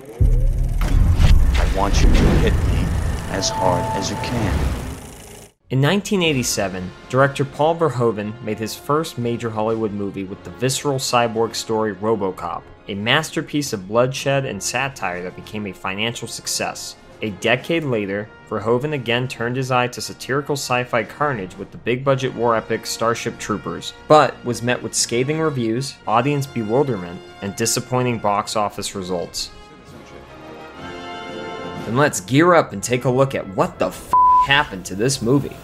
I want you to hit me as hard as you can. In 1987, director Paul Verhoeven made his first major Hollywood movie with the visceral cyborg story Robocop, a masterpiece of bloodshed and satire that became a financial success. A decade later, Verhoeven again turned his eye to satirical sci fi carnage with the big budget war epic Starship Troopers, but was met with scathing reviews, audience bewilderment, and disappointing box office results. Then let's gear up and take a look at what the f happened to this movie.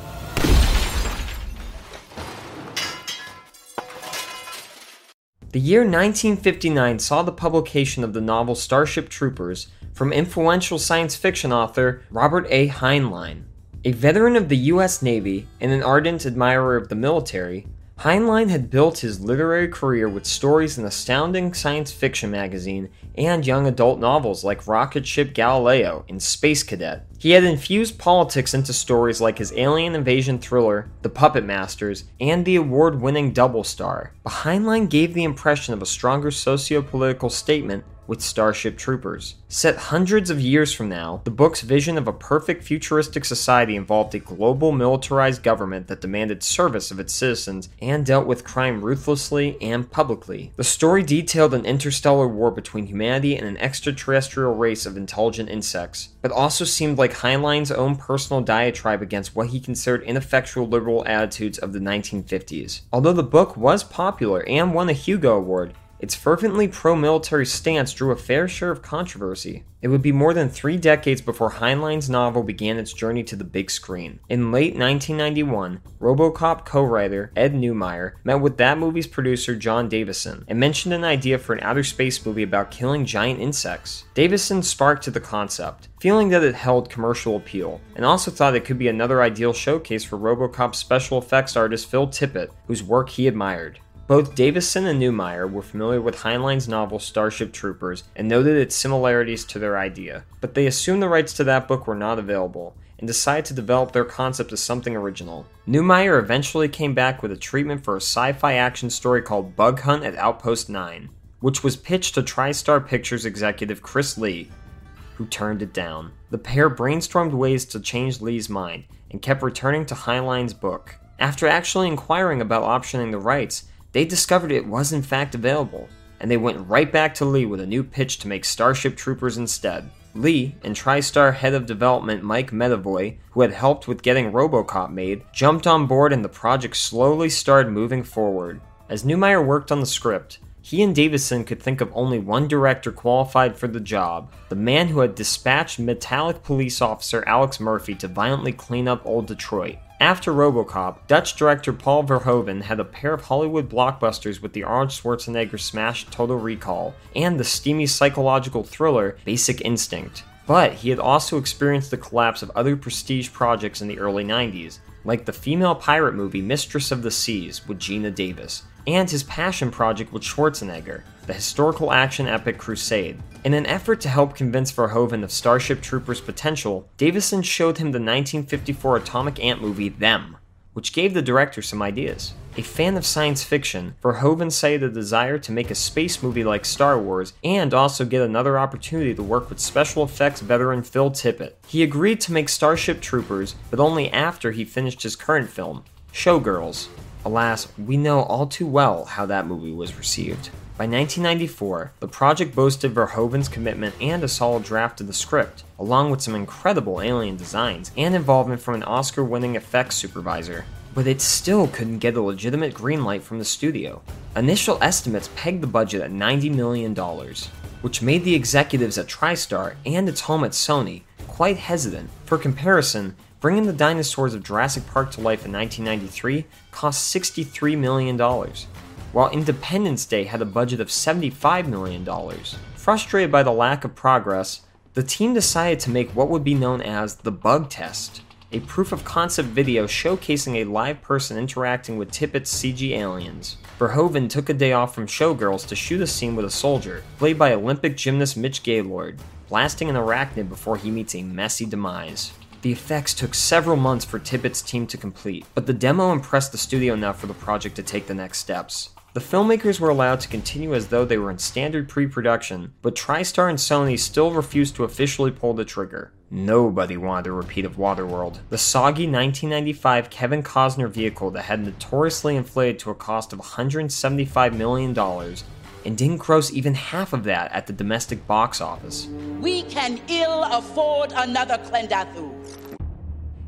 The year 1959 saw the publication of the novel Starship Troopers from influential science fiction author Robert A. Heinlein. A veteran of the US Navy and an ardent admirer of the military, Heinlein had built his literary career with stories in astounding science fiction magazine and young adult novels like Rocket Ship Galileo and Space Cadet. He had infused politics into stories like his alien invasion thriller, The Puppet Masters, and the award winning Double Star. But Heinlein gave the impression of a stronger socio political statement with Starship Troopers. Set hundreds of years from now, the book's vision of a perfect futuristic society involved a global militarized government that demanded service of its citizens and dealt with crime ruthlessly and publicly. The story detailed an interstellar war between humanity and an extraterrestrial race of intelligent insects, but also seemed like Heinlein's own personal diatribe against what he considered ineffectual liberal attitudes of the 1950s. Although the book was popular and won a Hugo Award, its fervently pro military stance drew a fair share of controversy. It would be more than three decades before Heinlein's novel began its journey to the big screen. In late 1991, Robocop co writer Ed Neumeier met with that movie's producer Jon Davison and mentioned an idea for an outer space movie about killing giant insects. Davison sparked to the concept, feeling that it held commercial appeal, and also thought it could be another ideal showcase for Robocop's special effects artist Phil Tippett, whose work he admired. Both Davison and Neumeier were familiar with Heinlein's novel Starship Troopers and noted its similarities to their idea, but they assumed the rights to that book were not available and decided to develop their concept as something original. Neumeier eventually came back with a treatment for a sci fi action story called Bug Hunt at Outpost 9, which was pitched to TriStar Pictures executive Chris Lee, who turned it down. The pair brainstormed ways to change Lee's mind and kept returning to Heinlein's book. After actually inquiring about optioning the rights, they discovered it was in fact available, and they went right back to Lee with a new pitch to make Starship Troopers instead. Lee and TriStar head of development Mike Medavoy, who had helped with getting Robocop made, jumped on board and the project slowly started moving forward. As Neumeier worked on the script, he and Davison could think of only one director qualified for the job the man who had dispatched metallic police officer Alex Murphy to violently clean up old Detroit. After Robocop, Dutch director Paul Verhoeven had a pair of Hollywood blockbusters with the Arnold Schwarzenegger smash Total Recall and the steamy psychological thriller Basic Instinct. But he had also experienced the collapse of other prestige projects in the early 90s, like the female pirate movie Mistress of the Seas with Geena Davis, and his passion project with Schwarzenegger, the historical action epic Crusade. In an effort to help convince Verhoeven of Starship Troopers' potential, Davison showed him the 1954 Atomic Ant movie Them, which gave the director some ideas. A fan of science fiction, Verhoeven cited a desire to make a space movie like Star Wars and also get another opportunity to work with special effects veteran Phil Tippett. He agreed to make Starship Troopers, but only after he finished his current film, Showgirls. Alas, we know all too well how that movie was received. By 1994, the project boasted Verhoeven's commitment and a solid draft of the script, along with some incredible alien designs and involvement from an Oscar winning effects supervisor. But it still couldn't get a legitimate green light from the studio. Initial estimates pegged the budget at $90 million, which made the executives at TriStar and its home at Sony quite hesitant. For comparison, bringing the dinosaurs of Jurassic Park to life in 1993 cost $63 million while Independence Day had a budget of $75 million. Frustrated by the lack of progress, the team decided to make what would be known as the Bug Test, a proof of concept video showcasing a live person interacting with Tippett's CG aliens. Verhoeven took a day off from Showgirls to shoot a scene with a soldier, played by Olympic gymnast Mitch Gaylord, blasting an arachnid before he meets a messy demise. The effects took several months for Tippett's team to complete, but the demo impressed the studio enough for the project to take the next steps. The filmmakers were allowed to continue as though they were in standard pre production, but TriStar and Sony still refused to officially pull the trigger. Nobody wanted a repeat of Waterworld, the soggy 1995 Kevin Costner vehicle that had notoriously inflated to a cost of $175 million and didn't gross even half of that at the domestic box office. We can ill afford another Klendathu.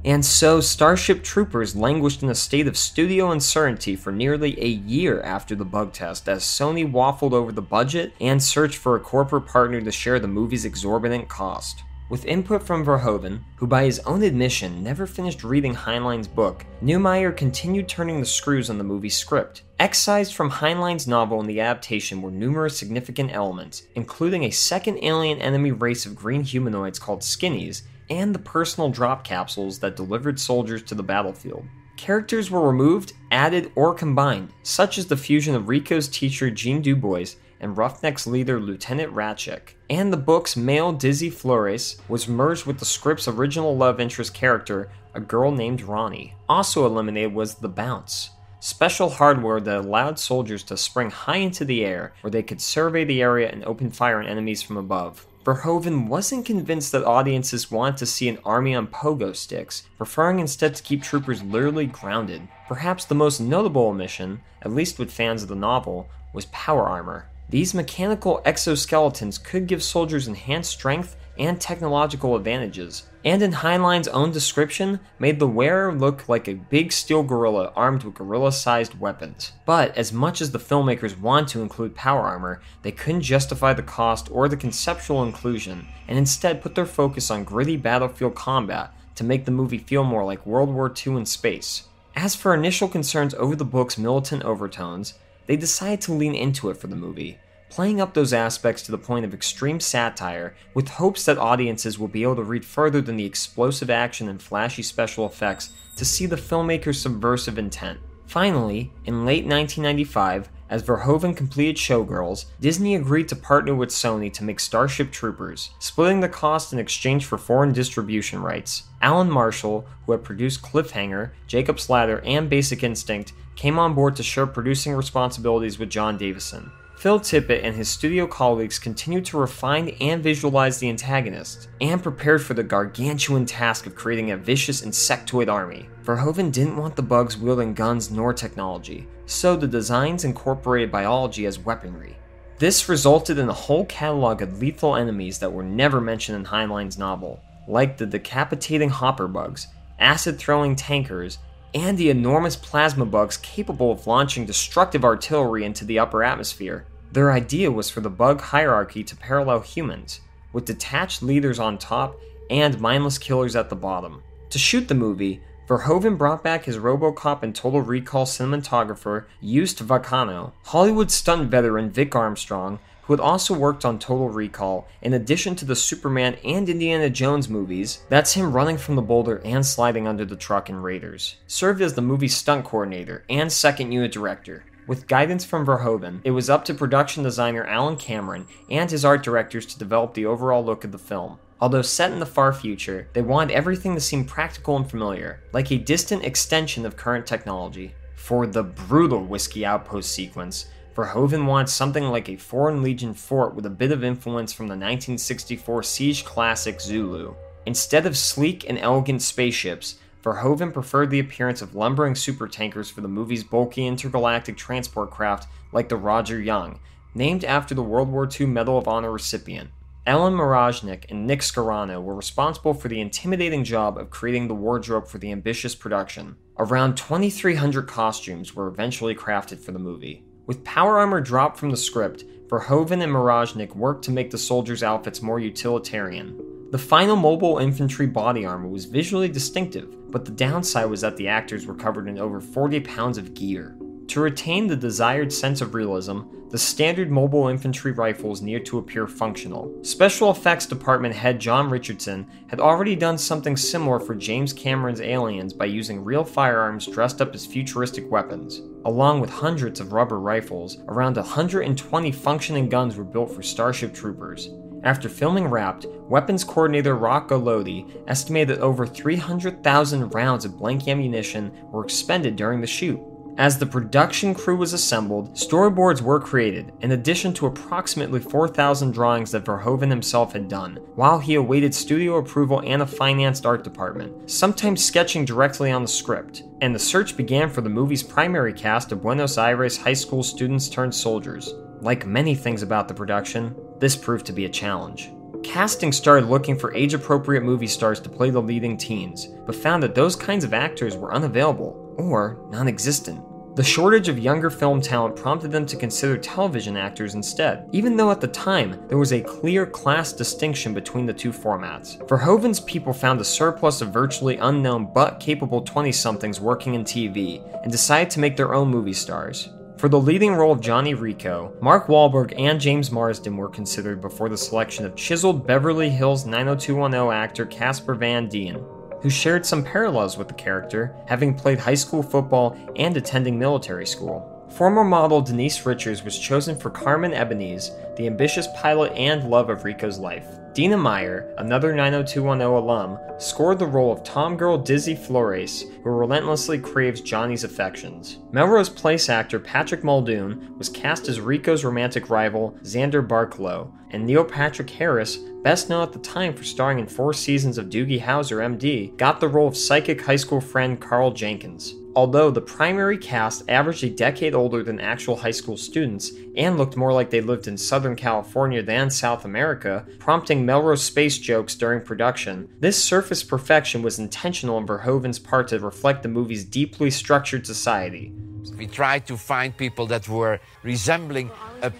And so, Starship Troopers languished in a state of studio uncertainty for nearly a year after the bug test as Sony waffled over the budget and searched for a corporate partner to share the movie's exorbitant cost. With input from Verhoeven, who by his own admission never finished reading Heinlein's book, Neumeier continued turning the screws on the movie's script. Excised from Heinlein's novel in the adaptation were numerous significant elements, including a second alien enemy race of green humanoids called Skinnies, and the personal drop capsules that delivered soldiers to the battlefield. Characters were removed, added, or combined, such as the fusion of Rico's teacher Jean Dubois and Roughneck's leader Lieutenant Rasczak. And the book's male Dizzy Flores was merged with the script's original love interest character, a girl named Ronnie. Also eliminated was the Bounce, special hardware that allowed soldiers to spring high into the air where they could survey the area and open fire on enemies from above. Verhoeven wasn't convinced that audiences wanted to see an army on pogo sticks, preferring instead to keep troopers literally grounded. Perhaps the most notable omission, at least with fans of the novel, was power armor. These mechanical exoskeletons could give soldiers enhanced strength and technological advantages, and in Heinlein's own description, made the wearer look like a big steel gorilla armed with gorilla sized weapons. But as much as the filmmakers wanted to include power armor, they couldn't justify the cost or the conceptual inclusion, and instead put their focus on gritty battlefield combat to make the movie feel more like World War II in space. As for initial concerns over the book's militant overtones, they decided to lean into it for the movie, playing up those aspects to the point of extreme satire with hopes that audiences will be able to read further than the explosive action and flashy special effects to see the filmmaker's subversive intent. Finally, in late 1995, as Verhoeven completed Showgirls, Disney agreed to partner with Sony to make Starship Troopers, splitting the cost in exchange for foreign distribution rights. Alan Marshall, who had produced Cliffhanger, Jacob's Ladder, and Basic Instinct, came on board to share producing responsibilities with Jon Davison. Phil Tippett and his studio colleagues continued to refine and visualize the antagonist, and prepared for the gargantuan task of creating a vicious insectoid army. Verhoeven didn't want the bugs wielding guns nor technology, so the designs incorporated biology as weaponry. This resulted in a whole catalog of lethal enemies that were never mentioned in Heinlein's novel, like the decapitating hopper bugs, acid throwing tankers, and the enormous plasma bugs capable of launching destructive artillery into the upper atmosphere. Their idea was for the bug hierarchy to parallel humans, with detached leaders on top and mindless killers at the bottom. To shoot the movie, Verhoeven brought back his Robocop and Total Recall cinematographer Joost Vacano, Hollywood stunt veteran Vic Armstrong, who had also worked on Total Recall, in addition to the Superman and Indiana Jones movies, that's him running from the boulder and sliding under the truck in Raiders, served as the movie's stunt coordinator and second unit director. With guidance from Verhoeven, it was up to production designer Alan Cameron and his art directors to develop the overall look of the film. Although set in the far future, they wanted everything to seem practical and familiar, like a distant extension of current technology. For the brutal Whiskey Outpost sequence, Verhoeven wants something like a Foreign Legion fort with a bit of influence from the 1964 siege classic Zulu. Instead of sleek and elegant spaceships, Verhoeven preferred the appearance of lumbering supertankers for the movie's bulky intergalactic transport craft like the Roger Young, named after the World War II Medal of Honor recipient. Ellen Mirojnick and Nick Scarano were responsible for the intimidating job of creating the wardrobe for the ambitious production. Around 2,300 costumes were eventually crafted for the movie. With power armor dropped from the script, Verhoeven and Mirojnick worked to make the soldiers' outfits more utilitarian. The final mobile infantry body armor was visually distinctive, but the downside was that the actors were covered in over 40 pounds of gear. To retain the desired sense of realism, the standard mobile infantry rifles needed to appear functional. Special effects department head John Richardson had already done something similar for James Cameron's Aliens by using real firearms dressed up as futuristic weapons. Along with hundreds of rubber rifles, around 120 functioning guns were built for Starship Troopers. After filming wrapped, weapons coordinator Roch Golody estimated that over 300,000 rounds of blank ammunition were expended during the shoot. As the production crew was assembled, storyboards were created, in addition to approximately 4,000 drawings that Verhoeven himself had done, while he awaited studio approval and a financed art department, sometimes sketching directly on the script. And the search began for the movie's primary cast of Buenos Aires high school students turned soldiers. Like many things about the production, this proved to be a challenge. Casting started looking for age appropriate movie stars to play the leading teens, but found that those kinds of actors were unavailable or non existent. The shortage of younger film talent prompted them to consider television actors instead, even though at the time there was a clear class distinction between the two formats. Verhoeven's people found a surplus of virtually unknown but capable 20 somethings working in TV and decided to make their own movie stars. For the leading role of Johnny Rico, Mark Wahlberg and James Marsden were considered before the selection of chiseled Beverly Hills 90210 actor Casper Van Dien who shared some parallels with the character, having played high school football and attending military school. Former model Denise Richards was chosen for Carmen Ibanez, the ambitious pilot and love of Rico's life. Dina Meyer, another 90210 alum, scored the role of Tom girl Dizzy Flores, who relentlessly craves Johnny's affections. Melrose Place actor Patrick Muldoon was cast as Rico's romantic rival, Xander Barkalow, and Neil Patrick Harris, best known at the time for starring in four seasons of Doogie Howser, MD, got the role of psychic high school friend Carl Jenkins although the primary cast averaged a decade older than actual high school students and looked more like they lived in Southern California than South America, prompting Melrose space jokes during production, this surface perfection was intentional on Verhoeven's part to reflect the movie's deeply structured society. We tried to find people that were resembling a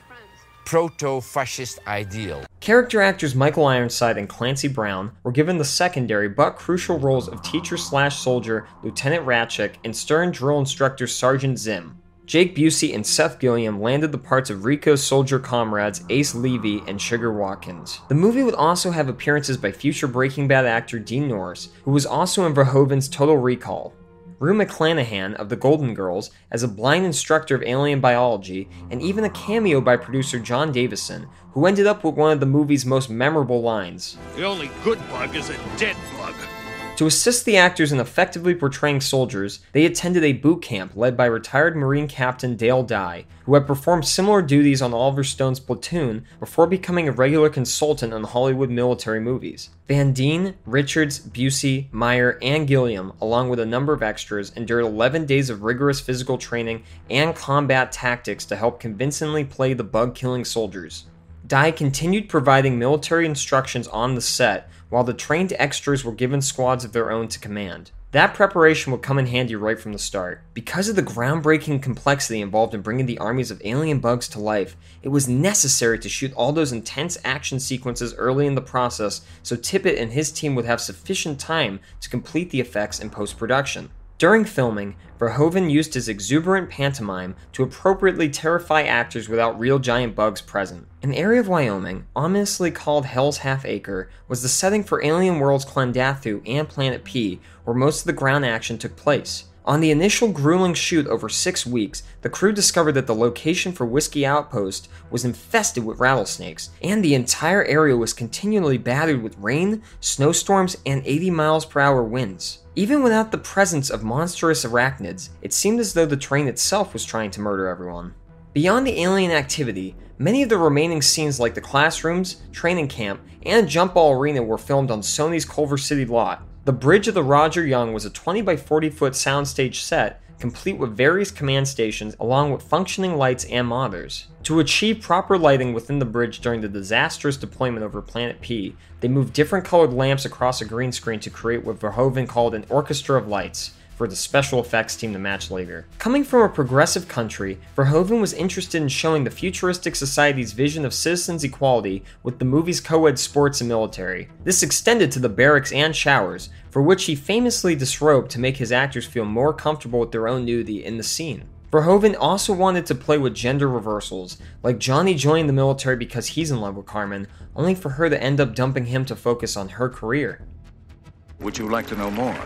proto fascist ideal. Character actors Michael Ironside and Clancy Brown were given the secondary but crucial roles of teacher slash soldier Lieutenant Rasczak and stern drill instructor Sergeant Zim. Jake Busey and Seth Gilliam landed the parts of Rico's soldier comrades Ace Levy and Sugar Watkins. The movie would also have appearances by future Breaking Bad actor Dean Norris, who was also in Verhoeven's Total Recall. Rue McClanahan of The Golden Girls as a blind instructor of alien biology, and even a cameo by producer Jon Davison, who ended up with one of the movie's most memorable lines The only good bug is a dead bug. To assist the actors in effectively portraying soldiers, they attended a boot camp led by retired Marine Captain Dale Dye, who had performed similar duties on Oliver Stone's platoon before becoming a regular consultant on Hollywood military movies. Van Dien, Richards, Busey, Meyer, and Gilliam, along with a number of extras, endured 11 days of rigorous physical training and combat tactics to help convincingly play the bug killing soldiers. Dye continued providing military instructions on the set while the trained extras were given squads of their own to command. That preparation would come in handy right from the start. Because of the groundbreaking complexity involved in bringing the armies of alien bugs to life, it was necessary to shoot all those intense action sequences early in the process so Tippett and his team would have sufficient time to complete the effects in post production. During filming, Verhoeven used his exuberant pantomime to appropriately terrify actors without real giant bugs present. An area of Wyoming, ominously called Hell's Half Acre, was the setting for Alien Worlds Klendathu and Planet P, where most of the ground action took place. On the initial grueling shoot over six weeks, the crew discovered that the location for Whiskey Outpost was infested with rattlesnakes, and the entire area was continually battered with rain, snowstorms, and 80 miles per hour winds. Even without the presence of monstrous arachnids, it seemed as though the train itself was trying to murder everyone. Beyond the alien activity, many of the remaining scenes like the classrooms, training camp, and jump ball arena were filmed on Sony's Culver City lot. The bridge of the Roger Young was a 20 by 40 foot soundstage set complete with various command stations along with functioning lights and monitors. To achieve proper lighting within the bridge during the disastrous deployment over Planet P, they moved different colored lamps across a green screen to create what Verhoeven called an orchestra of lights for the special effects team to match later. Coming from a progressive country, Verhoeven was interested in showing the futuristic society's vision of citizens' equality with the movie's co ed sports and military. This extended to the barracks and showers, for which he famously disrobed to make his actors feel more comfortable with their own nudity in the scene. Verhoeven also wanted to play with gender reversals, like Johnny joining the military because he's in love with Carmen, only for her to end up dumping him to focus on her career. Would you like to know more?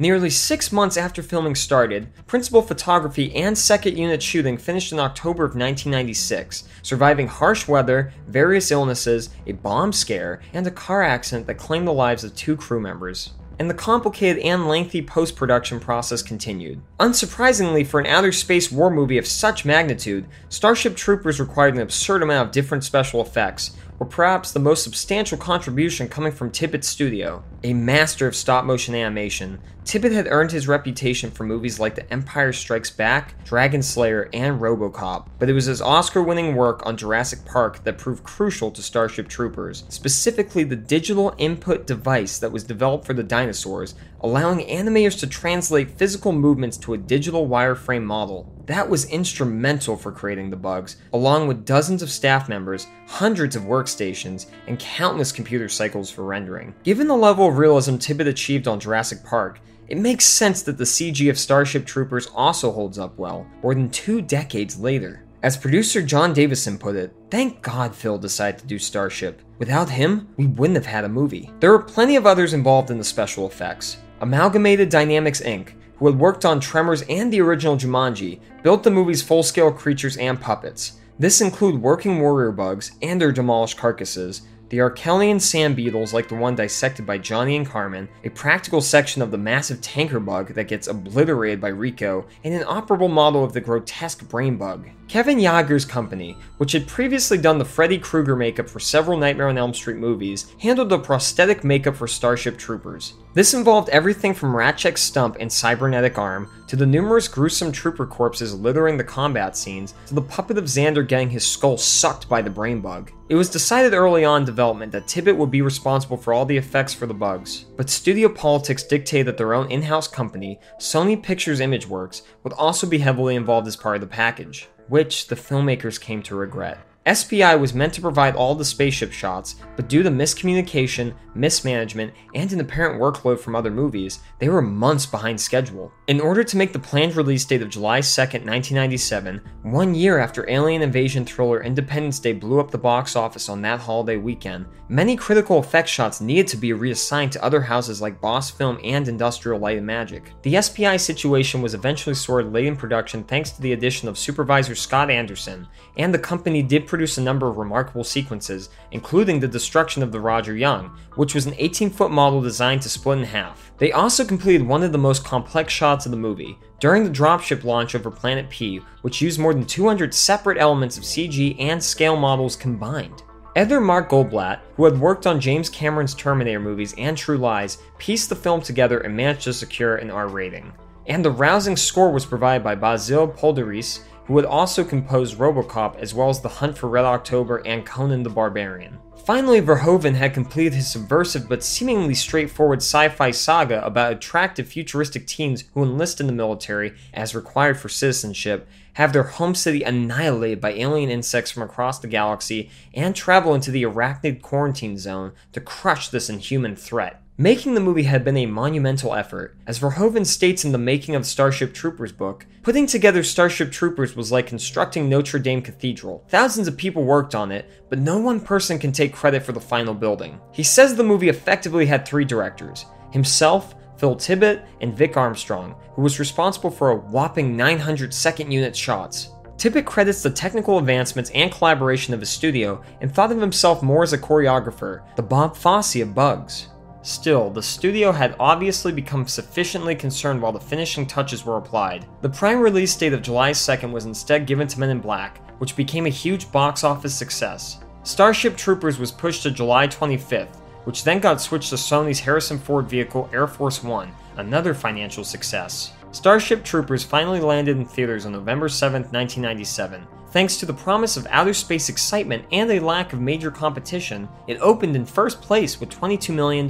Nearly six months after filming started, principal photography and second unit shooting finished in October of 1996, surviving harsh weather, various illnesses, a bomb scare, and a car accident that claimed the lives of two crew members. and the complicated and lengthy post production process continued. Unsurprisingly, for an outer space war movie of such magnitude, Starship Troopers required an absurd amount of different special effects, or perhaps the most substantial contribution coming from Tippett Studio. A master of stop motion animation, Tippett had earned his reputation for movies like The Empire Strikes Back, Dragon Slayer, and Robocop, but it was his Oscar winning work on Jurassic Park that proved crucial to Starship Troopers, specifically the digital input device that was developed for the dinosaurs, allowing animators to translate physical movements to a digital wireframe model. That was instrumental for creating the bugs, along with dozens of staff members, hundreds of workstations, and countless computer cycles for rendering. Given the level of realism Tippett achieved on Jurassic Park, it makes sense that the CG of Starship Troopers also holds up well, more than two decades later. As producer Jon Davison put it, thank God Phil decided to do Starship. Without him, we wouldn't have had a movie. There were plenty of others involved in the special effects. Amalgamated Dynamics Inc., who had worked on Tremors and the original Jumanji, built the movie's full scale creatures and puppets. This include working warrior bugs and their demolished carcasses, the Arkelian sand beetles, like the one dissected by Johnny and Carmen, a practical section of the massive tanker bug that gets obliterated by Rico, and an operable model of the grotesque brain bug. Kevin Yagher's company, which had previously done the Freddy Krueger makeup for several Nightmare on Elm Street movies, handled the prosthetic makeup for Starship Troopers. This involved everything from Rasczak's stump and cybernetic arm, to the numerous gruesome trooper corpses littering the combat scenes, to the puppet of Xander getting his skull sucked by the brain bug. It was decided early on in development that Tippett would be responsible for all the effects for the bugs, but studio politics dictated that their own in house company, Sony Pictures Imageworks, would also be heavily involved as part of the package which the filmmakers came to regret. SPI was meant to provide all the spaceship shots, but due to miscommunication, mismanagement, and an apparent workload from other movies, they were months behind schedule. In order to make the planned release date of July 2, 1997, one year after alien invasion thriller Independence Day blew up the box office on that holiday weekend, many critical effect shots needed to be reassigned to other houses like Boss Film and Industrial Light and Magic. The SPI situation was eventually sorted late in production thanks to the addition of supervisor Scott Anderson, and the company did produce a number of remarkable sequences, including the destruction of the Roger Young, which was an 18 foot model designed to split in half. They also completed one of the most complex shots of the movie, during the dropship launch over Planet P, which used more than 200 separate elements of CG and scale models combined. Editor Mark Goldblatt, who had worked on James Cameron's Terminator movies and True Lies, pieced the film together and managed to secure an R rating. And the rousing score was provided by Basil Poledouris, who had also composed Robocop as well as The Hunt for Red October and Conan the Barbarian. Finally, Verhoeven had completed his subversive but seemingly straightforward sci fi saga about attractive futuristic teens who enlist in the military as required for citizenship, have their home city annihilated by alien insects from across the galaxy, and travel into the arachnid quarantine zone to crush this inhuman threat. Making the movie had been a monumental effort. As Verhoeven states in the Making of Starship Troopers book, putting together Starship Troopers was like constructing Notre Dame Cathedral. Thousands of people worked on it, but no one person can take credit for the final building. He says the movie effectively had three directors himself, Phil Tippett, and Vic Armstrong, who was responsible for a whopping 900 second unit shots. Tippett credits the technical advancements and collaboration of his studio and thought of himself more as a choreographer, the Bob Fosse of Bugs. Still, the studio had obviously become sufficiently concerned while the finishing touches were applied. The prime release date of July 2nd was instead given to Men in Black, which became a huge box office success. Starship Troopers was pushed to July 25th, which then got switched to Sony's Harrison Ford vehicle Air Force One, another financial success. Starship Troopers finally landed in theaters on November 7, 1997, Thanks to the promise of outer space excitement and a lack of major competition, it opened in first place with $22 million.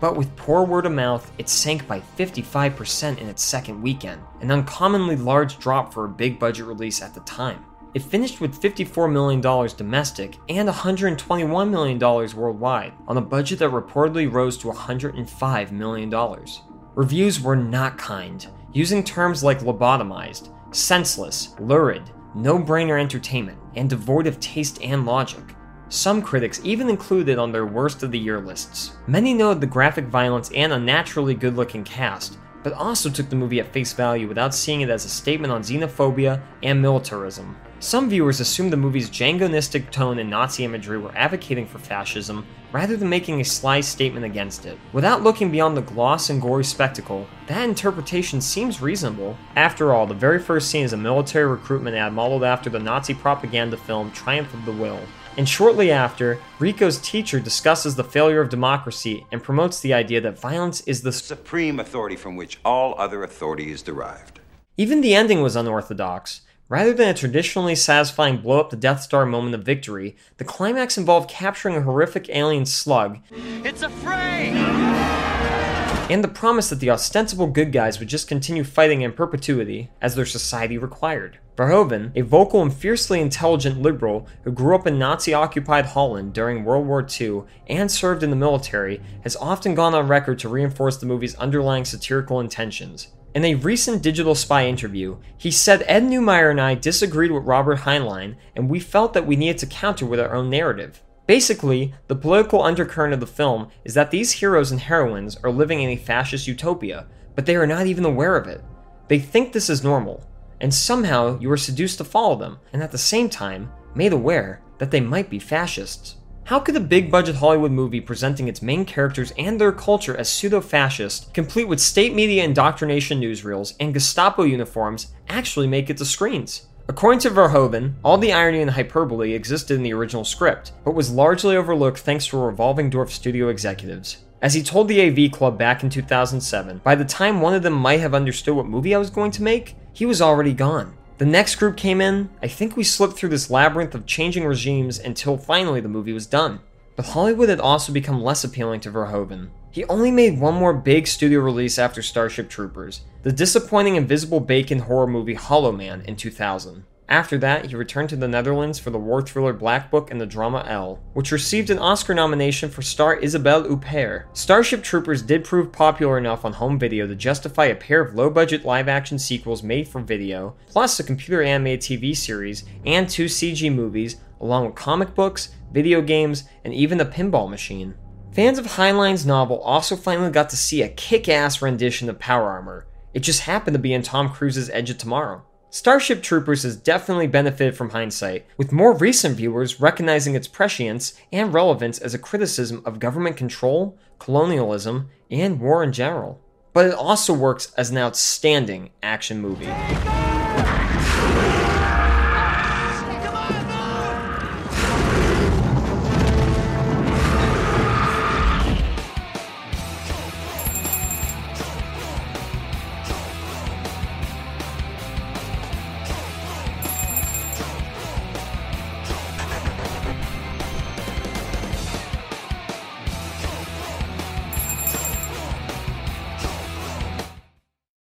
But with poor word of mouth, it sank by 55% in its second weekend, an uncommonly large drop for a big budget release at the time. It finished with $54 million domestic and $121 million worldwide, on a budget that reportedly rose to $105 million. Reviews were not kind, using terms like lobotomized, senseless, lurid, no brainer entertainment, and devoid of taste and logic. Some critics even included it on their worst of the year lists. Many noted the graphic violence and unnaturally good looking cast, but also took the movie at face value without seeing it as a statement on xenophobia and militarism. Some viewers assumed the movie's jingoistic tone and Nazi imagery were advocating for fascism rather than making a sly statement against it. Without looking beyond the gloss and gory spectacle, that interpretation seems reasonable. After all, the very first scene is a military recruitment ad modeled after the Nazi propaganda film Triumph of the Will. And shortly after, Rico's teacher discusses the failure of democracy and promotes the idea that violence is the supreme authority from which all other authority is derived. Even the ending was unorthodox. Rather than a traditionally satisfying blow up the Death Star moment of victory, the climax involved capturing a horrific alien slug. It's! And the promise that the ostensible good guys would just continue fighting in perpetuity, as their society required. Verhoeven, a vocal and fiercely intelligent liberal who grew up in Nazi occupied Holland during World War II and served in the military, has often gone on record to reinforce the movie's underlying satirical intentions. In a recent Digital Spy interview, he said Ed Neumeier and I disagreed with Robert Heinlein, and we felt that we needed to counter with our own narrative. Basically, the political undercurrent of the film is that these heroes and heroines are living in a fascist utopia, but they are not even aware of it. They think this is normal, and somehow you are seduced to follow them, and at the same time, made aware that they might be fascists. How could a big budget Hollywood movie presenting its main characters and their culture as pseudo fascist, complete with state media indoctrination newsreels and Gestapo uniforms, actually make it to screens? According to Verhoeven, all the irony and hyperbole existed in the original script, but was largely overlooked thanks to revolving door studio executives. As he told the AV Club back in 2007, by the time one of them might have understood what movie I was going to make, he was already gone. The next group came in. I think we slipped through this labyrinth of changing regimes until finally the movie was done. But Hollywood had also become less appealing to Verhoeven. He only made one more big studio release after Starship Troopers, the disappointing Invisible Bacon horror movie Hollow Man in 2000. After that, he returned to the Netherlands for the war thriller Black Book and the drama Elle, which received an Oscar nomination for star Isabelle Huppert. Starship Troopers did prove popular enough on home video to justify a pair of low budget live action sequels made for video, plus a computer animated TV series and two CG movies, along with comic books, video games, and even a pinball machine. Fans of Heinlein's novel also finally got to see a kick ass rendition of Power Armor. It just happened to be in Tom Cruise's Edge of Tomorrow. Starship Troopers has definitely benefited from hindsight, with more recent viewers recognizing its prescience and relevance as a criticism of government control, colonialism, and war in general. But it also works as an outstanding action movie.